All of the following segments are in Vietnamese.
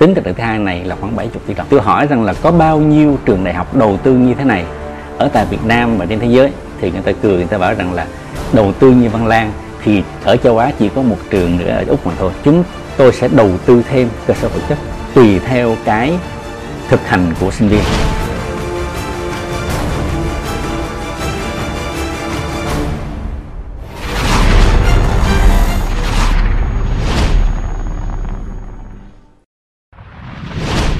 tính từ thứ hai này là khoảng 70 tỷ đồng. Tôi hỏi rằng là có bao nhiêu trường đại học đầu tư như thế này ở tại Việt Nam và trên thế giới? Thì người ta cười, người ta bảo rằng là đầu tư như Văn Lang thì ở châu Á chỉ có một trường nữa, ở Úc mà thôi. Chúng tôi sẽ đầu tư thêm cơ sở vật chất tùy theo cái thực hành của sinh viên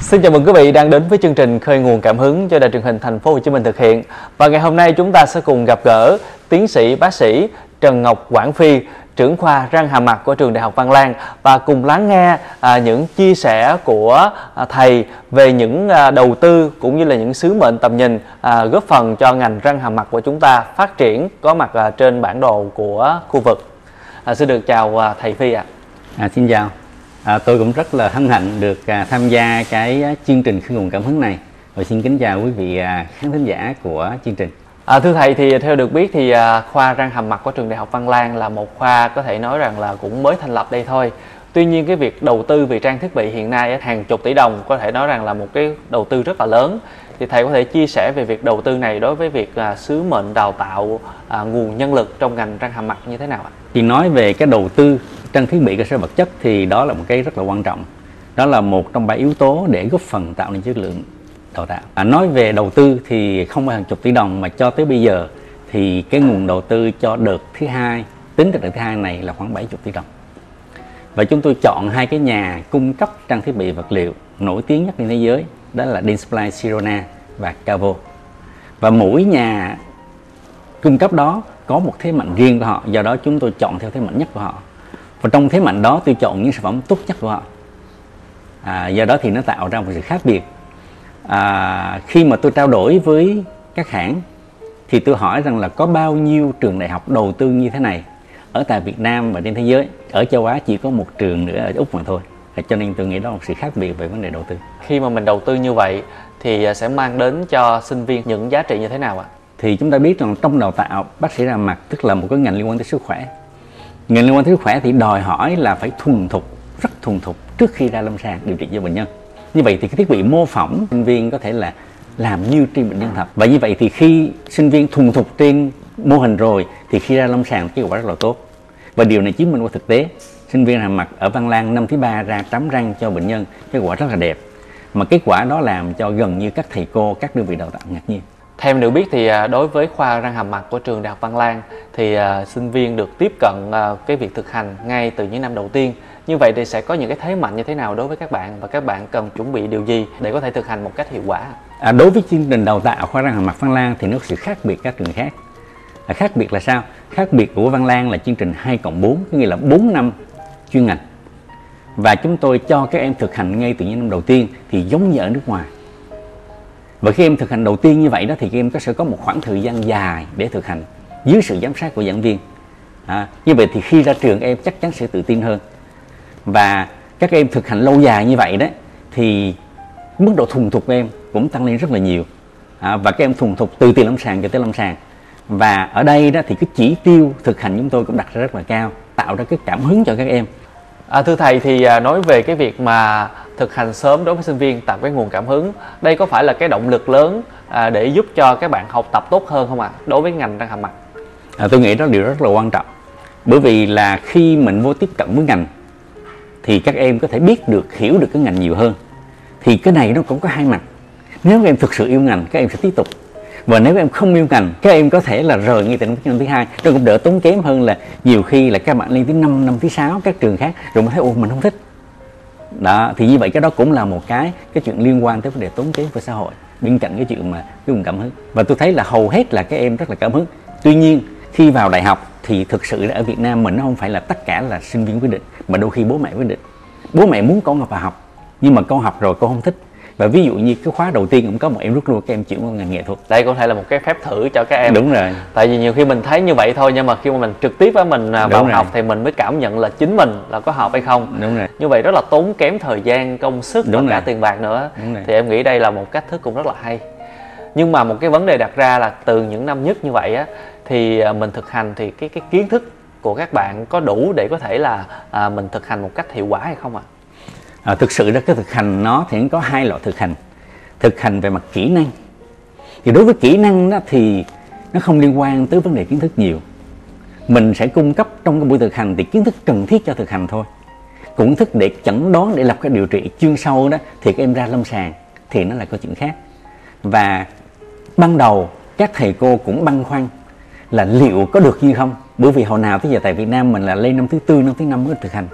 Xin chào mừng quý vị đang đến với chương trình Khơi nguồn cảm hứng do Đài truyền hình Thành phố Hồ Chí Minh thực hiện. Và ngày hôm nay chúng ta sẽ cùng gặp gỡ tiến sĩ bác sĩ Trần Ngọc Quảng Phi, trưởng khoa răng hàm mặt của trường Đại học Văn Lang và cùng lắng nghe à, những chia sẻ của à, thầy về những à, đầu tư cũng như là những sứ mệnh tầm nhìn à, góp phần cho ngành răng hàm mặt của chúng ta phát triển có mặt à, trên bản đồ của khu vực. À, xin được chào à, thầy Phi ạ. à, xin chào à, tôi cũng rất là hân hạnh được à, tham gia cái chương trình khơi nguồn cảm hứng này và xin kính chào quý vị à, khán thính giả của chương trình À, thưa thầy thì theo được biết thì à, khoa răng hàm mặt của trường Đại học Văn Lang là một khoa có thể nói rằng là cũng mới thành lập đây thôi. Tuy nhiên cái việc đầu tư về trang thiết bị hiện nay hàng chục tỷ đồng có thể nói rằng là một cái đầu tư rất là lớn. Thì thầy có thể chia sẻ về việc đầu tư này đối với việc à, sứ mệnh đào tạo à, nguồn nhân lực trong ngành răng hàm mặt như thế nào ạ? thì nói về cái đầu tư trang thiết bị cơ sở vật chất thì đó là một cái rất là quan trọng đó là một trong ba yếu tố để góp phần tạo nên chất lượng đào tạo. À, nói về đầu tư thì không phải hàng chục tỷ đồng mà cho tới bây giờ thì cái nguồn đầu tư cho đợt thứ hai tính từ đợt thứ hai này là khoảng 70 tỷ đồng. Và chúng tôi chọn hai cái nhà cung cấp trang thiết bị vật liệu nổi tiếng nhất trên thế giới đó là Dinsply Sirona và Cavo. Và mỗi nhà cung cấp đó có một thế mạnh riêng của họ do đó chúng tôi chọn theo thế mạnh nhất của họ. Và trong thế mạnh đó tôi chọn những sản phẩm tốt nhất của họ. À, do đó thì nó tạo ra một sự khác biệt à, khi mà tôi trao đổi với các hãng thì tôi hỏi rằng là có bao nhiêu trường đại học đầu tư như thế này ở tại Việt Nam và trên thế giới? Ở châu Á chỉ có một trường nữa ở Úc mà thôi. Và cho nên tôi nghĩ đó là một sự khác biệt về vấn đề đầu tư. Khi mà mình đầu tư như vậy thì à, sẽ mang đến cho sinh viên những giá trị như thế nào ạ? thì chúng ta biết rằng trong đào tạo bác sĩ răng mặt tức là một cái ngành liên quan tới sức khỏe. Ngành liên quan tới sức khỏe thì đòi hỏi là phải thuần thục rất thuần thục trước khi ra lâm sàng điều trị cho bệnh nhân như vậy thì cái thiết bị mô phỏng sinh viên có thể là làm như trên bệnh nhân thật. Và như vậy thì khi sinh viên thuần thục trên mô hình rồi, thì khi ra lâm sàng kết quả rất là tốt. Và điều này chứng minh qua thực tế, sinh viên hàm mặt ở Văn Lang năm thứ ba ra tắm răng cho bệnh nhân, kết quả rất là đẹp. Mà kết quả đó làm cho gần như các thầy cô, các đơn vị đào tạo ngạc nhiên. Theo em được biết thì à, đối với khoa răng hàm mặt của trường Đại học Văn Lang thì à, sinh viên được tiếp cận à, cái việc thực hành ngay từ những năm đầu tiên. Như vậy thì sẽ có những cái thế mạnh như thế nào đối với các bạn và các bạn cần chuẩn bị điều gì để có thể thực hành một cách hiệu quả? À, đối với chương trình đào tạo khoa răng hàm mặt Văn Lang thì nó có sự khác biệt các trường khác. À, khác biệt là sao? Khác biệt của Văn Lang là chương trình 2 cộng 4, có nghĩa là 4 năm chuyên ngành. Và chúng tôi cho các em thực hành ngay từ những năm đầu tiên thì giống như ở nước ngoài. Và khi em thực hành đầu tiên như vậy đó thì các em có sẽ có một khoảng thời gian dài để thực hành dưới sự giám sát của giảng viên. À, như vậy thì khi ra trường em chắc chắn sẽ tự tin hơn. Và các em thực hành lâu dài như vậy đó thì mức độ thuần thục của em cũng tăng lên rất là nhiều. À, và các em thuần thục từ tiền lâm sàng cho tới lâm sàng. Và ở đây đó thì cái chỉ tiêu thực hành chúng tôi cũng đặt ra rất là cao, tạo ra cái cảm hứng cho các em. À, thưa thầy thì à, nói về cái việc mà thực hành sớm đối với sinh viên tạo cái nguồn cảm hứng đây có phải là cái động lực lớn à, để giúp cho các bạn học tập tốt hơn không ạ đối với ngành răng hàm mặt À, tôi nghĩ đó là điều rất là quan trọng bởi vì là khi mình vô tiếp cận với ngành thì các em có thể biết được, hiểu được cái ngành nhiều hơn. Thì cái này nó cũng có hai mặt. Nếu các em thực sự yêu ngành, các em sẽ tiếp tục. Và nếu em không yêu ngành, các em có thể là rời ngay từ năm thứ hai. Nó cũng đỡ tốn kém hơn là nhiều khi là các bạn lên tới năm năm thứ sáu, các trường khác, rồi mới thấy, ồ, mình không thích. Đó, thì như vậy cái đó cũng là một cái cái chuyện liên quan tới vấn đề tốn kém của xã hội, bên cạnh cái chuyện mà cái nguồn cảm hứng. Và tôi thấy là hầu hết là các em rất là cảm hứng. Tuy nhiên, khi vào đại học thì thực sự là ở Việt Nam mình nó không phải là tất cả là sinh viên quyết định mà đôi khi bố mẹ quyết định. Bố mẹ muốn con vào học nhưng mà con học rồi con không thích. Và ví dụ như cái khóa đầu tiên cũng có một em rút luôn các em chuyển qua ngành nghệ thuật. Đây cũng thể là một cái phép thử cho các em. Đúng rồi. Tại vì nhiều khi mình thấy như vậy thôi nhưng mà khi mà mình trực tiếp á mình à, Đúng vào rồi. học thì mình mới cảm nhận là chính mình là có hợp hay không. Đúng rồi. Như vậy rất là tốn kém thời gian công sức Đúng và cả rồi. tiền bạc nữa. Đúng rồi. thì em nghĩ đây là một cách thức cũng rất là hay. Nhưng mà một cái vấn đề đặt ra là từ những năm nhất như vậy á thì à, mình thực hành thì cái cái kiến thức của các bạn có đủ để có thể là à, mình thực hành một cách hiệu quả hay không ạ? à, thực sự ra cái thực hành nó thì có hai loại thực hành. Thực hành về mặt kỹ năng. Thì đối với kỹ năng đó thì nó không liên quan tới vấn đề kiến thức nhiều. Mình sẽ cung cấp trong cái buổi thực hành thì kiến thức cần thiết cho thực hành thôi. Cũng thức để chẩn đoán để lập cái điều trị. Chuyên sâu đó thì các em ra lâm sàng thì nó là câu chuyện khác. Và ban đầu các thầy cô cũng băn khoăn là liệu có được như không? Bởi vì hồi nào tới giờ tại Việt Nam mình là lên năm thứ tư năm thứ năm mới thực hành.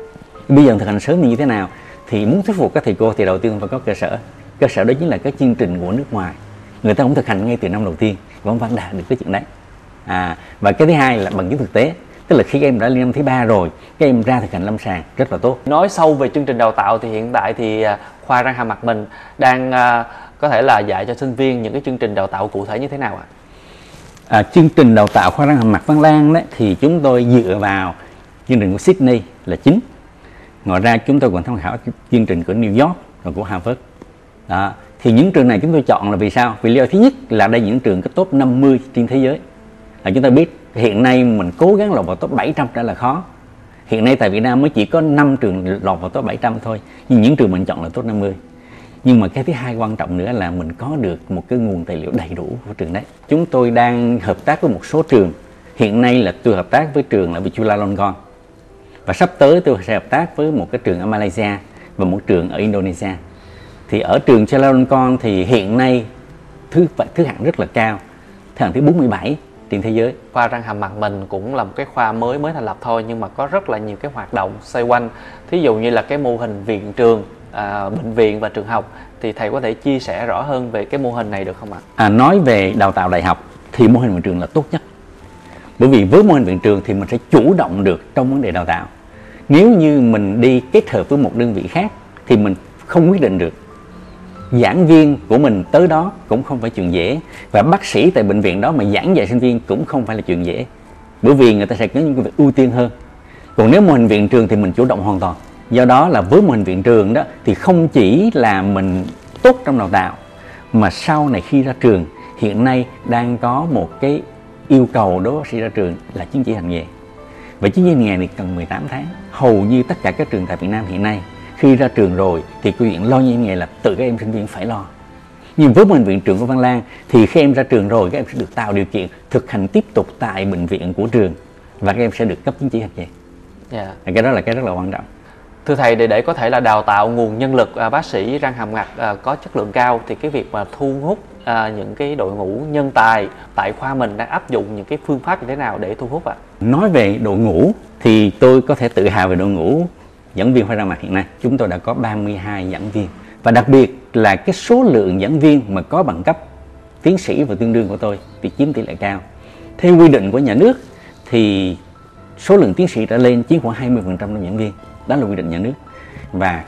Bây giờ thực hành sớm thì như thế nào? Thì muốn thuyết phục các thầy cô thì đầu tiên phải có cơ sở. Cơ sở đó chính là các chương trình của nước ngoài. Người ta cũng thực hành ngay từ năm đầu tiên. Vẫn vẫn đạt được cái chuyện đấy. À, và cái thứ hai là bằng chứng thực tế. Tức là khi các em đã lên năm thứ ba rồi các em ra thực hành lâm sàng rất là tốt. Nói sâu về chương trình đào tạo thì hiện tại thì à, khoa răng hàm mặt mình đang à, có thể là dạy cho sinh viên những cái chương trình đào tạo cụ thể như thế nào ạ? à, À, chương trình đào tạo khoa răng hàm mặt Văn lan đấy, thì chúng tôi dựa vào chương trình của Sydney là chính. Ngoài ra chúng tôi còn tham khảo chương trình của New York và của Harvard. Đó. thì những trường này chúng tôi chọn là vì sao? Vì lý do thứ nhất là đây những trường có top 50 trên thế giới. Là chúng ta biết hiện nay mình cố gắng lọt vào top 700 đã là khó. Hiện nay tại Việt Nam mới chỉ có 5 trường lọt vào top 700 thôi, nhưng những trường mình chọn là top 50 nhưng mà cái thứ hai quan trọng nữa là mình có được một cái nguồn tài liệu đầy đủ của trường đấy. Chúng tôi đang hợp tác với một số trường. Hiện nay là tôi hợp tác với trường là Chulalongkorn và sắp tới tôi sẽ hợp tác với một cái trường ở Malaysia và một trường ở Indonesia. Thì ở trường Chulalongkorn thì hiện nay thứ thứ hạng rất là cao. Thứ hạng thứ 47 trên thế giới. Khoa răng hàm mặt mình cũng là một cái khoa mới mới thành lập thôi, nhưng mà có rất là nhiều cái hoạt động xoay quanh. Thí dụ như là cái mô hình viện trường à, bệnh viện và trường học thì thầy có thể chia sẻ rõ hơn về cái mô hình này được không ạ? à, nói về đào tạo đại học thì mô hình viện trường là tốt nhất. Bởi vì với mô hình viện trường thì mình sẽ chủ động được trong vấn đề đào tạo. Nếu như mình đi kết hợp với một đơn vị khác thì mình không quyết định được. Giảng viên của mình tới đó cũng không phải chuyện dễ. Và bác sĩ tại bệnh viện đó mà giảng dạy sinh viên cũng không phải là chuyện dễ. Bởi vì người ta sẽ có những cái việc ưu tiên hơn. Còn nếu mô hình viện trường thì mình chủ động hoàn toàn do đó là với mô hình viện trường đó thì không chỉ là mình tốt trong đào tạo mà sau này khi ra trường hiện nay đang có một cái yêu cầu đối với bác sĩ ra trường là chứng chỉ hành nghề. Và chứng chỉ hành nghề này cần 18 tháng. Hầu như tất cả các trường tại Việt Nam hiện nay khi ra trường rồi thì câu chuyện lo như nghề là tự các em sinh viên phải lo. Nhưng với bệnh viện trường của Văn Lang thì khi em ra trường rồi các em sẽ được tạo điều kiện thực hành tiếp tục tại bệnh viện của trường và các em sẽ được cấp chứng chỉ hành nghề. Dạ. cái đó là cái rất là quan trọng Thưa thầy để để có thể là đào tạo nguồn nhân lực à, bác sĩ răng hàm mặt à, có chất lượng cao thì cái việc mà thu hút à, những cái đội ngũ nhân tài tại khoa mình đang áp dụng những cái phương pháp như thế nào để thu hút ạ? nói về đội ngũ thì tôi có thể tự hào về đội ngũ giảng viên khoa răng mặt hiện nay. Chúng tôi đã có 32 giảng viên. Và đặc biệt là cái số lượng giảng viên mà có bằng cấp tiến sĩ và tương đương của tôi thì chiếm tỷ lệ cao. Theo quy định của nhà nước thì số lượng tiến sĩ trở lên chiếm khoảng 20% trong giảng viên đó là quy định nhà nước. Và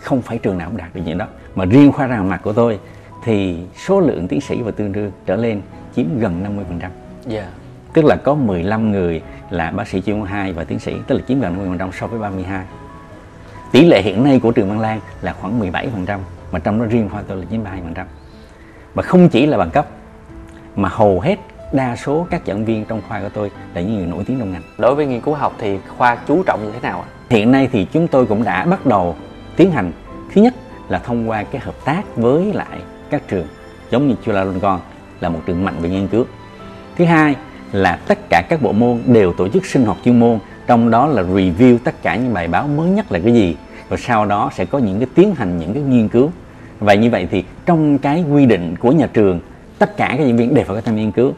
không phải trường nào cũng đạt được chuyện đó. Mà riêng khoa răng mặt của tôi thì số lượng tiến sĩ và tương đương trở lên chiếm gần 50% Dạ. tức là có 15 người là bác sĩ chuyên khoa 2 và tiến sĩ tức là chiếm gần 50% so với 32 tỷ lệ hiện nay của trường Văn Lang là khoảng 17% mà trong đó riêng khoa tôi là chiếm 32% và không chỉ là bằng cấp mà hầu hết đa số các giảng viên trong khoa của tôi là những người nổi tiếng trong ngành. Đối với nghiên cứu học thì khoa chú trọng như thế nào ạ? hiện nay thì chúng tôi cũng đã bắt đầu tiến hành thứ nhất là thông qua cái hợp tác với lại các trường giống như Chulalongkorn là một trường mạnh về nghiên cứu. Thứ hai là tất cả các bộ môn đều tổ chức sinh hoạt chuyên môn trong đó là review tất cả những bài báo mới nhất là cái gì rồi sau đó sẽ có những cái tiến hành những cái nghiên cứu. Và như vậy thì trong cái quy định của nhà trường tất cả các diễn viên đều phải có tham gia nghiên cứu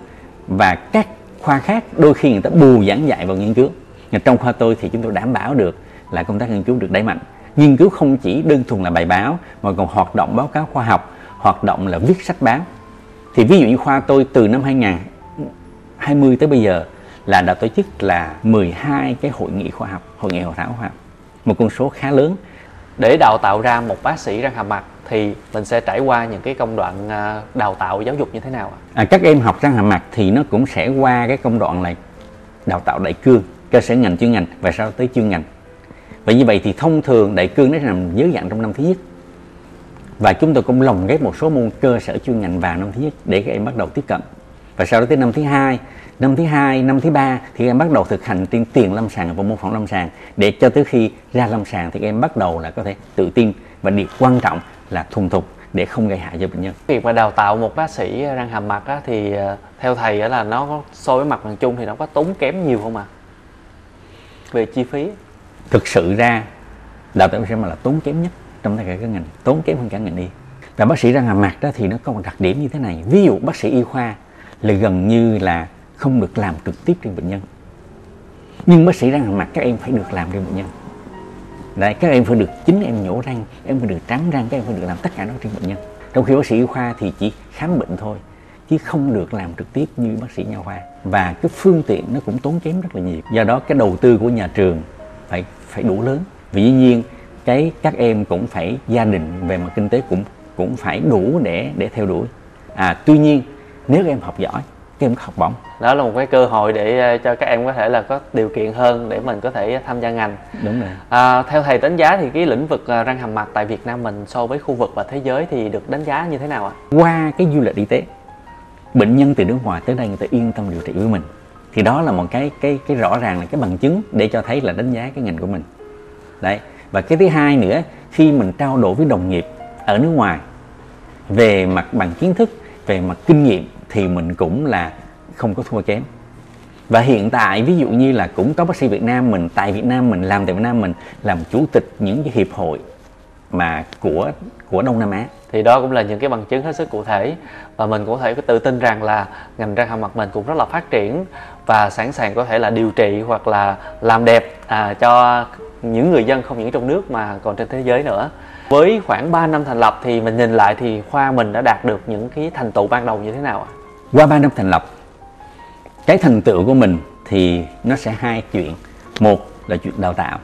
và các khoa khác đôi khi người ta bù giảng dạy vào nghiên cứu. Nhưng trong khoa tôi thì chúng tôi đảm bảo được là công tác nghiên cứu được đẩy mạnh. Nghiên cứu không chỉ đơn thuần là bài báo, mà còn hoạt động báo cáo khoa học, hoạt động là viết sách báo. Thì ví dụ như khoa tôi từ năm 2020 tới bây giờ là đã tổ chức là 12 cái hội nghị khoa học, hội nghị hội thảo khoa học. Một con số khá lớn để đào tạo ra một bác sĩ răng hàm mặt thì mình sẽ trải qua những cái công đoạn à, đào tạo giáo dục như thế nào ạ? À, các em học răng hàm mặt thì nó cũng sẽ qua cái công đoạn này đào tạo đại cương cơ sở ngành chuyên ngành và sau tới chuyên ngành. Và như vậy thì thông thường đại cương nó nằm dưới dạng trong năm thứ nhất. Và chúng tôi cũng lồng ghép một số môn cơ sở chuyên ngành vào năm thứ nhất để các em bắt đầu tiếp cận. Và sau đó tới năm thứ hai năm thứ hai năm thứ ba thì em bắt đầu thực hành trên tiền lâm sàng và mô phỏng lâm sàng. Để cho tới khi ra lâm sàng thì em bắt đầu là có thể tự tin. Và điều quan trọng là thuần thục để không gây hại cho bệnh nhân. Việc mà đào tạo một bác sĩ răng hàm mặt á, thì à, theo thầy á, là nó so với mặt bằng chung thì nó có tốn kém nhiều không ạ? Về chi phí? Thực sự ra đào tạo bác sĩ mà là tốn kém nhất trong tất cả các ngành tốn kém hơn cả ngành y. Và bác sĩ răng hàm mặt đó thì nó có một đặc điểm như thế này. Ví dụ bác sĩ y khoa là gần như là không được làm trực tiếp trên bệnh nhân. Nhưng bác sĩ răng hàm mặt các em phải được làm trên bệnh nhân. Đấy, các em phải được chính em nhổ răng em phải được trắng răng các em phải được làm tất cả nó trên bệnh nhân. Trong khi bác sĩ y khoa thì chỉ khám bệnh thôi chứ không được làm trực tiếp như bác sĩ nha khoa. Và cái phương tiện nó cũng tốn kém rất là nhiều. Do đó cái đầu tư của nhà trường phải phải đủ lớn. Vì dĩ nhiên cái các em cũng phải gia đình về mặt kinh tế cũng cũng phải đủ để để theo đuổi. À tuy nhiên nếu các em học giỏi có học bổng. Đó là một cái cơ hội để à, cho các em có thể là có điều kiện hơn để mình có thể tham gia ngành. Đúng rồi. À, theo thầy đánh giá thì cái lĩnh vực à, răng hàm mặt tại Việt Nam mình so với khu vực và thế giới thì được đánh giá như thế nào ạ? Qua cái du lịch y tế bệnh nhân từ nước ngoài tới đây người ta yên tâm điều trị với mình. Thì đó là một cái cái cái rõ ràng là cái bằng chứng để cho thấy là đánh giá cái ngành của mình. Đấy. Và cái thứ hai nữa khi mình trao đổi với đồng nghiệp ở nước ngoài về mặt bằng kiến thức về mặt kinh nghiệm thì mình cũng là không có thua kém. Và hiện tại ví dụ như là cũng có bác sĩ Việt Nam mình tại Việt Nam mình làm tại Việt Nam mình làm chủ tịch những cái hiệp hội mà của của Đông Nam Á. Thì đó cũng là những cái bằng chứng hết sức cụ thể. Và mình cũng có thể tự tin rằng là ngành răng hàm mặt mình cũng rất là phát triển và sẵn sàng có thể là điều trị hoặc là làm đẹp à, cho những người dân không những trong nước mà còn trên thế giới nữa. Với khoảng 3 năm thành lập thì mình nhìn lại thì khoa mình đã đạt được những cái thành tựu ban đầu như thế nào ạ? Qua 3 năm thành lập cái thành tựu của mình thì nó sẽ hai chuyện. Một là chuyện đào tạo.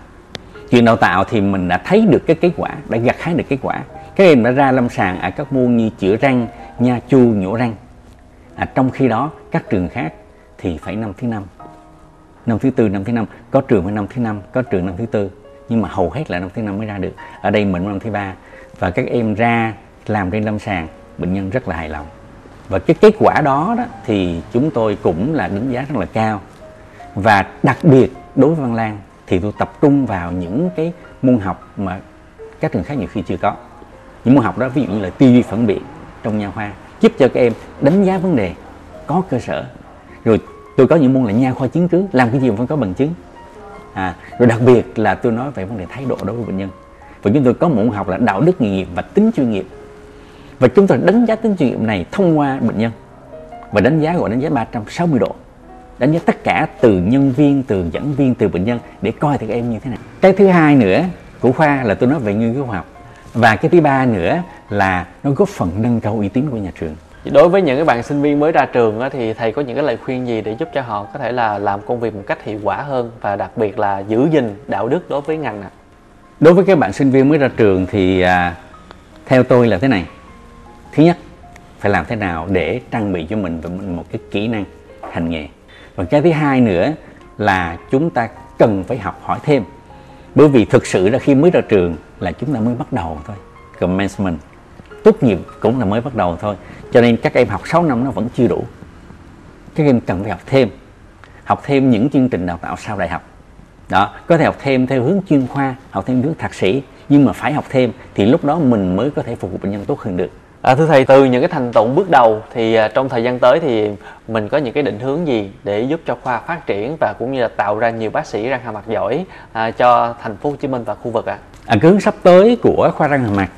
Chuyện đào tạo thì mình đã thấy được cái kết quả đã gặt hái được kết quả. Các em đã ra lâm sàng ở các môn như chữa răng nha chu nhổ răng. À, trong khi đó các trường khác thì phải năm thứ năm. Năm thứ tư năm thứ năm. Có trường phải năm thứ năm có trường năm thứ tư. Nhưng mà hầu hết là năm thứ năm mới ra được. Ở đây mình năm thứ ba. Và các em ra làm trên lâm sàng bệnh nhân rất là hài lòng và cái kết quả đó, đó thì chúng tôi cũng là đánh giá rất là cao. Và đặc biệt đối với Văn Lan thì tôi tập trung vào những cái môn học mà các trường khác nhiều khi chưa có. Những môn học đó ví dụ như là tư duy phản biện trong nha khoa giúp cho các em đánh giá vấn đề có cơ sở. Rồi tôi có những môn là nha khoa chứng cứ làm cái gì mà phải có bằng chứng. À, rồi đặc biệt là tôi nói về vấn đề thái độ đối với bệnh nhân. Và chúng tôi có một môn học là đạo đức nghề nghiệp và tính chuyên nghiệp và chúng tôi đánh giá tính chuyên nghiệp này thông qua bệnh nhân. Và đánh giá gọi đánh giá 360 độ. Đánh giá tất cả từ nhân viên từ dẫn viên từ bệnh nhân để coi thì các em như thế nào. Cái thứ hai nữa của khoa là tôi nói về nghiên cứu khoa học. Và cái thứ ba nữa là nó góp phần nâng cao uy tín của nhà trường. Đối với những cái bạn sinh viên mới ra trường thì thầy có những cái lời khuyên gì để giúp cho họ có thể là làm công việc một cách hiệu quả hơn và đặc biệt là giữ gìn đạo đức đối với ngành ạ? Đối với các bạn sinh viên mới ra trường thì à, theo tôi là thế này thứ nhất, phải làm thế nào để trang bị cho mình một cái kỹ năng hành nghề? Và cái thứ hai nữa là chúng ta cần phải học hỏi thêm. Bởi vì thực sự là khi mới ra trường là chúng ta mới bắt đầu thôi. Commencement, tốt nghiệp cũng là mới bắt đầu thôi. Cho nên các em học 6 năm nó vẫn chưa đủ. Các em cần phải học thêm. Học thêm những chương trình đào tạo sau đại học. Đó, có thể học thêm theo hướng chuyên khoa, học thêm hướng thạc sĩ. Nhưng mà phải học thêm thì lúc đó mình mới có thể phục vụ bệnh nhân tốt hơn được. À, thưa thầy từ những cái thành tựu bước đầu thì à, trong thời gian tới thì mình có những cái định hướng gì để giúp cho khoa phát triển và cũng như là tạo ra nhiều bác sĩ răng hàm mặt giỏi à, cho thành phố Hồ Chí Minh và khu vực ạ? À? à, hướng sắp tới của khoa răng hàm mặt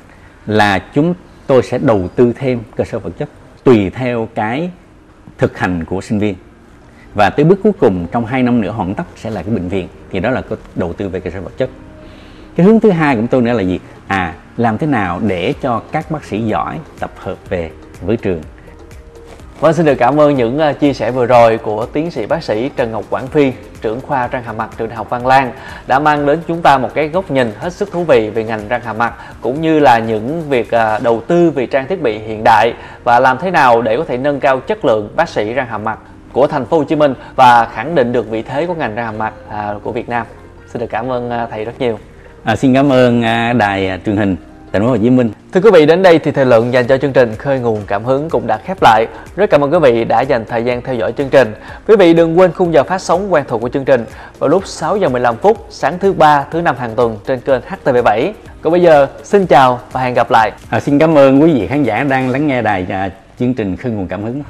là chúng tôi sẽ đầu tư thêm cơ sở vật chất tùy theo cái thực hành của sinh viên và tới bước cuối cùng trong 2 năm nữa hoàn tất sẽ là cái bệnh viện thì đó là cái đầu tư về cơ sở vật chất cái hướng thứ hai của tôi nữa là gì à làm thế nào để cho các bác sĩ giỏi tập hợp về với trường Vâng, xin được cảm ơn những ờ, chia sẻ vừa rồi của tiến sĩ bác sĩ Trần Ngọc Quảng Phi trưởng khoa răng hàm mặt trường đại học Văn Lang đã mang đến chúng ta một cái góc nhìn hết sức thú vị về ngành răng hàm mặt cũng như là những việc ờ, đầu tư về trang thiết bị hiện đại và làm thế nào để có thể nâng cao chất lượng bác sĩ răng hàm mặt của thành phố Hồ Chí Minh và khẳng định được vị thế của ngành răng hàm mặt à, của Việt Nam. Xin được cảm ơn ờ, thầy rất nhiều. À, xin cảm ơn à, đài à, truyền hình thành phố Hồ Chí Minh. Thưa quý vị, đến đây thì thời lượng dành cho chương trình Khơi nguồn cảm hứng cũng đã khép lại. Rất cảm ơn quý vị đã dành thời gian theo dõi chương trình. Quý vị đừng quên khung giờ phát sóng quen thuộc của chương trình vào lúc 6 giờ 15 phút sáng thứ ba, thứ năm hàng tuần trên kênh HTV7. Còn bây giờ, xin chào và hẹn gặp lại. À, xin cảm ơn quý vị khán giả đang lắng nghe đài à, chương trình Khơi nguồn cảm hứng.